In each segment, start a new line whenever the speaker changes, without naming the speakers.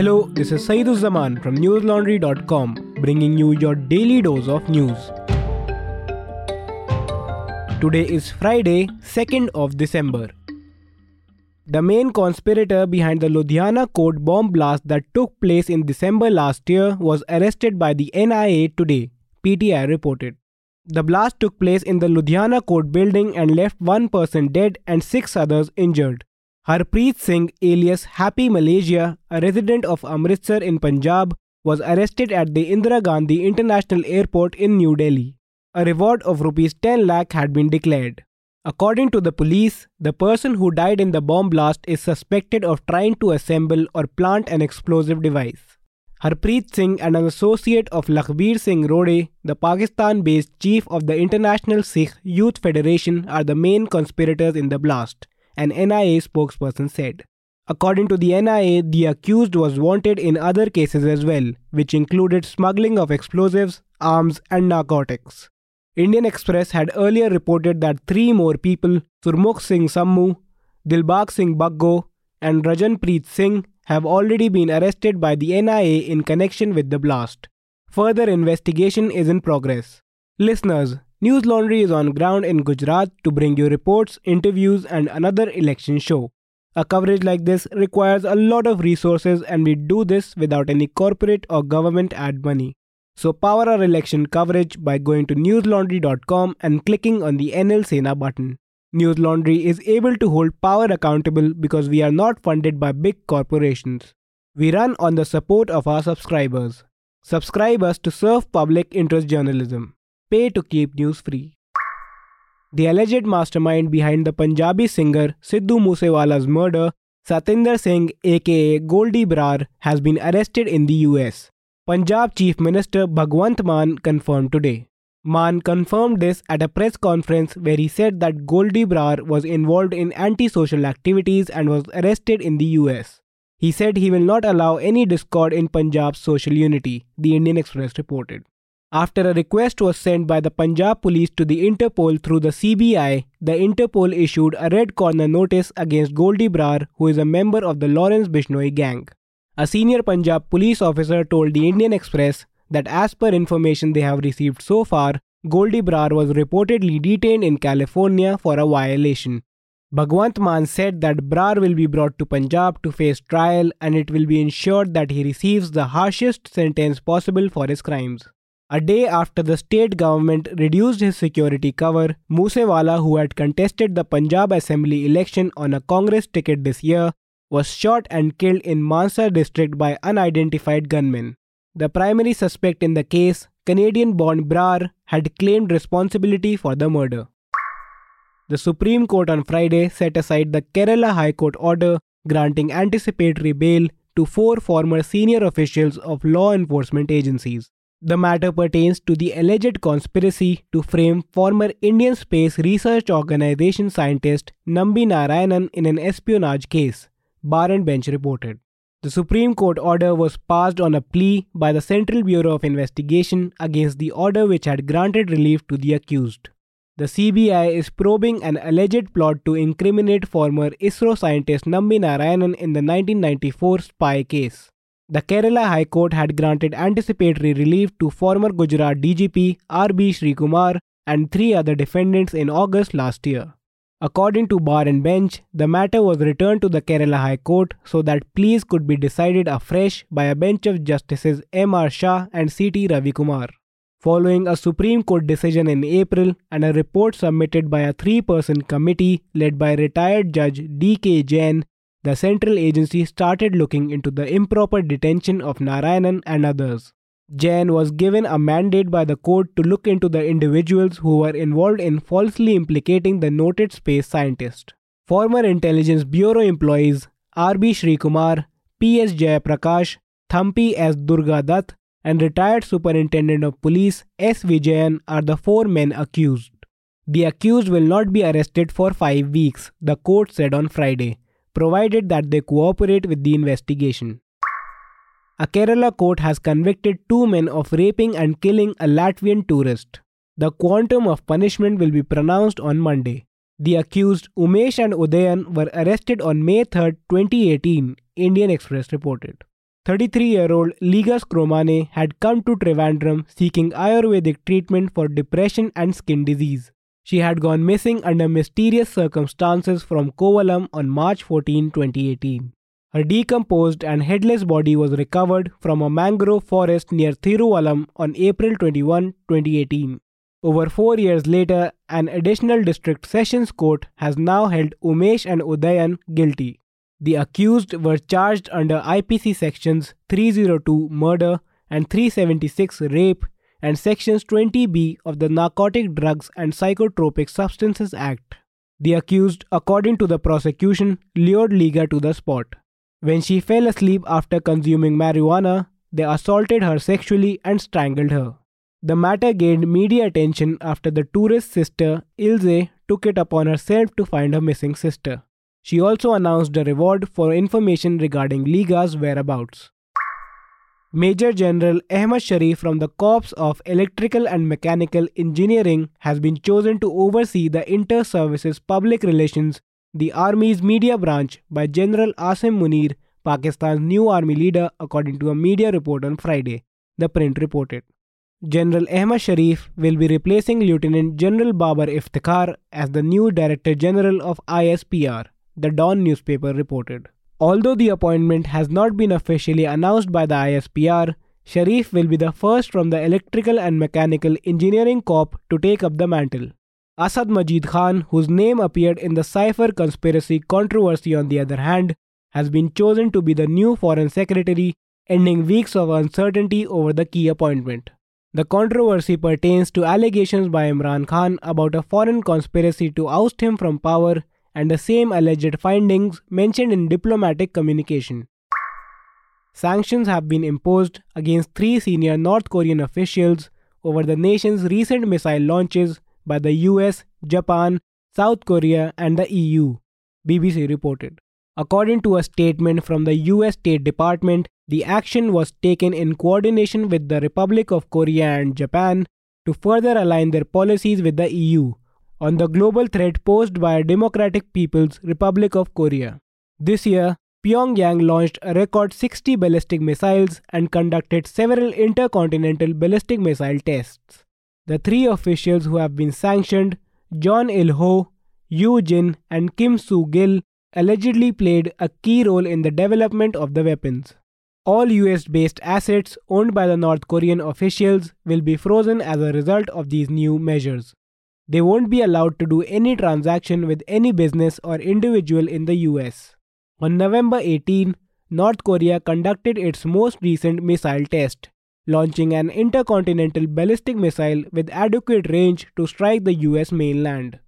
Hello, this is Saeed Zaman from newslaundry.com, bringing you your daily dose of news. Today is Friday, 2nd of December. The main conspirator behind the Ludhiana court bomb blast that took place in December last year was arrested by the NIA today, PTI reported. The blast took place in the Ludhiana court building and left one person dead and six others injured. Harpreet Singh, alias Happy Malaysia, a resident of Amritsar in Punjab, was arrested at the Indira Gandhi International Airport in New Delhi. A reward of rupees 10 lakh had been declared. According to the police, the person who died in the bomb blast is suspected of trying to assemble or plant an explosive device. Harpreet Singh and an associate of Lakhbir Singh Rode, the Pakistan based chief of the International Sikh Youth Federation, are the main conspirators in the blast, an NIA spokesperson said. According to the NIA, the accused was wanted in other cases as well, which included smuggling of explosives, arms, and narcotics. Indian Express had earlier reported that three more people, Surmukh Singh Sammu, Dilbag Singh Baggo, and Rajanpreet Singh, have already been arrested by the NIA in connection with the blast. Further investigation is in progress. Listeners, News Laundry is on ground in Gujarat to bring you reports, interviews, and another election show. A coverage like this requires a lot of resources, and we do this without any corporate or government ad money. So, power our election coverage by going to newslaundry.com and clicking on the NL Sena button. News Laundry is able to hold power accountable because we are not funded by big corporations. We run on the support of our subscribers. Subscribe us to serve public interest journalism. Pay to keep news free. The alleged mastermind behind the Punjabi singer Sidhu Moosewala's murder, Satinder Singh aka Goldie Brar, has been arrested in the US. Punjab Chief Minister Bhagwant Mann confirmed today. Mann confirmed this at a press conference where he said that Goldie Brar was involved in antisocial activities and was arrested in the US. He said he will not allow any discord in Punjab's social unity, the Indian Express reported. After a request was sent by the Punjab police to the Interpol through the CBI, the Interpol issued a red corner notice against Goldie Brar, who is a member of the Lawrence Bishnoi gang. A senior Punjab police officer told the Indian Express that as per information they have received so far, Goldie Brar was reportedly detained in California for a violation. Bhagwant Mann said that Brar will be brought to Punjab to face trial and it will be ensured that he receives the harshest sentence possible for his crimes. A day after the state government reduced his security cover, Moosewala, who had contested the Punjab Assembly election on a Congress ticket this year, was shot and killed in Mansa district by unidentified gunmen. The primary suspect in the case, Canadian born Brar, had claimed responsibility for the murder. The Supreme Court on Friday set aside the Kerala High Court order granting anticipatory bail to four former senior officials of law enforcement agencies. The matter pertains to the alleged conspiracy to frame former Indian Space Research Organization scientist Nambi Narayanan in an espionage case, Bar and Bench reported. The Supreme Court order was passed on a plea by the Central Bureau of Investigation against the order which had granted relief to the accused. The CBI is probing an alleged plot to incriminate former ISRO scientist Nambi Narayanan in the 1994 spy case. The Kerala High Court had granted anticipatory relief to former Gujarat DGP R.B. Srikumar and three other defendants in August last year. According to Bar and Bench, the matter was returned to the Kerala High Court so that pleas could be decided afresh by a bench of Justices M. R. Shah and C. T. Ravikumar. Following a Supreme Court decision in April and a report submitted by a three person committee led by retired Judge D. K. Jain, the central agency started looking into the improper detention of Narayanan and others. Jain was given a mandate by the court to look into the individuals who were involved in falsely implicating the noted space scientist. Former Intelligence Bureau employees R.B. Srikumar, P.S. Jayaprakash, Thampi S. Durga Dutt, and retired Superintendent of Police S. Vijayan are the four men accused. The accused will not be arrested for five weeks, the court said on Friday, provided that they cooperate with the investigation. A Kerala court has convicted two men of raping and killing a Latvian tourist. The quantum of punishment will be pronounced on Monday. The accused Umesh and Udayan were arrested on May 3, 2018, Indian Express reported. 33 year old Liga Skromane had come to Trivandrum seeking Ayurvedic treatment for depression and skin disease. She had gone missing under mysterious circumstances from Kovalam on March 14, 2018. Her decomposed and headless body was recovered from a mangrove forest near Thiruvallam on April 21, 2018. Over four years later, an additional district sessions court has now held Umesh and Udayan guilty. The accused were charged under IPC sections 302 murder and 376 rape and sections 20b of the Narcotic Drugs and Psychotropic Substances Act. The accused, according to the prosecution, lured Liga to the spot. When she fell asleep after consuming marijuana, they assaulted her sexually and strangled her. The matter gained media attention after the tourist's sister, Ilze, took it upon herself to find her missing sister. She also announced a reward for information regarding Liga's whereabouts. Major General Ahmad Sharif from the Corps of Electrical and Mechanical Engineering has been chosen to oversee the Inter Services Public Relations the Army's media branch by General Asim Munir, Pakistan's new army leader, according to a media report on Friday, the print reported. General Ahmad Sharif will be replacing Lieutenant General Babar Iftikhar as the new Director General of ISPR, the Dawn newspaper reported. Although the appointment has not been officially announced by the ISPR, Sharif will be the first from the Electrical and Mechanical Engineering Corps to take up the mantle. Asad Majid Khan, whose name appeared in the Cypher conspiracy controversy on the other hand, has been chosen to be the new Foreign Secretary, ending weeks of uncertainty over the key appointment. The controversy pertains to allegations by Imran Khan about a foreign conspiracy to oust him from power and the same alleged findings mentioned in diplomatic communication. Sanctions have been imposed against three senior North Korean officials over the nation's recent missile launches by the US, Japan, South Korea, and the EU, BBC reported. According to a statement from the US State Department, the action was taken in coordination with the Republic of Korea and Japan to further align their policies with the EU on the global threat posed by Democratic People's Republic of Korea. This year, Pyongyang launched a record 60 ballistic missiles and conducted several intercontinental ballistic missile tests. The three officials who have been sanctioned, Jon Il Ho, Yu Jin, and Kim Soo Gil, allegedly played a key role in the development of the weapons. All US based assets owned by the North Korean officials will be frozen as a result of these new measures. They won't be allowed to do any transaction with any business or individual in the US. On November 18, North Korea conducted its most recent missile test, launching an intercontinental ballistic missile with adequate range to strike the US mainland.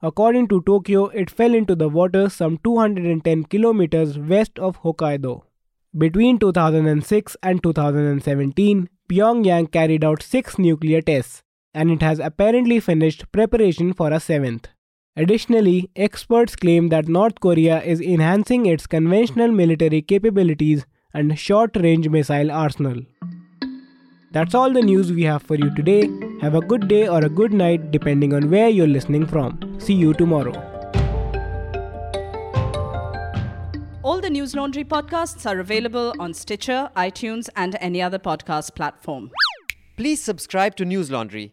According to Tokyo, it fell into the water some 210 kilometers west of Hokkaido. Between 2006 and 2017, Pyongyang carried out six nuclear tests, and it has apparently finished preparation for a seventh. Additionally, experts claim that North Korea is enhancing its conventional military capabilities and short range missile arsenal. That's all the news we have for you today. Have a good day or a good night depending on where you're listening from. See you tomorrow.
All the News Laundry podcasts are available on Stitcher, iTunes, and any other podcast platform.
Please subscribe to News Laundry.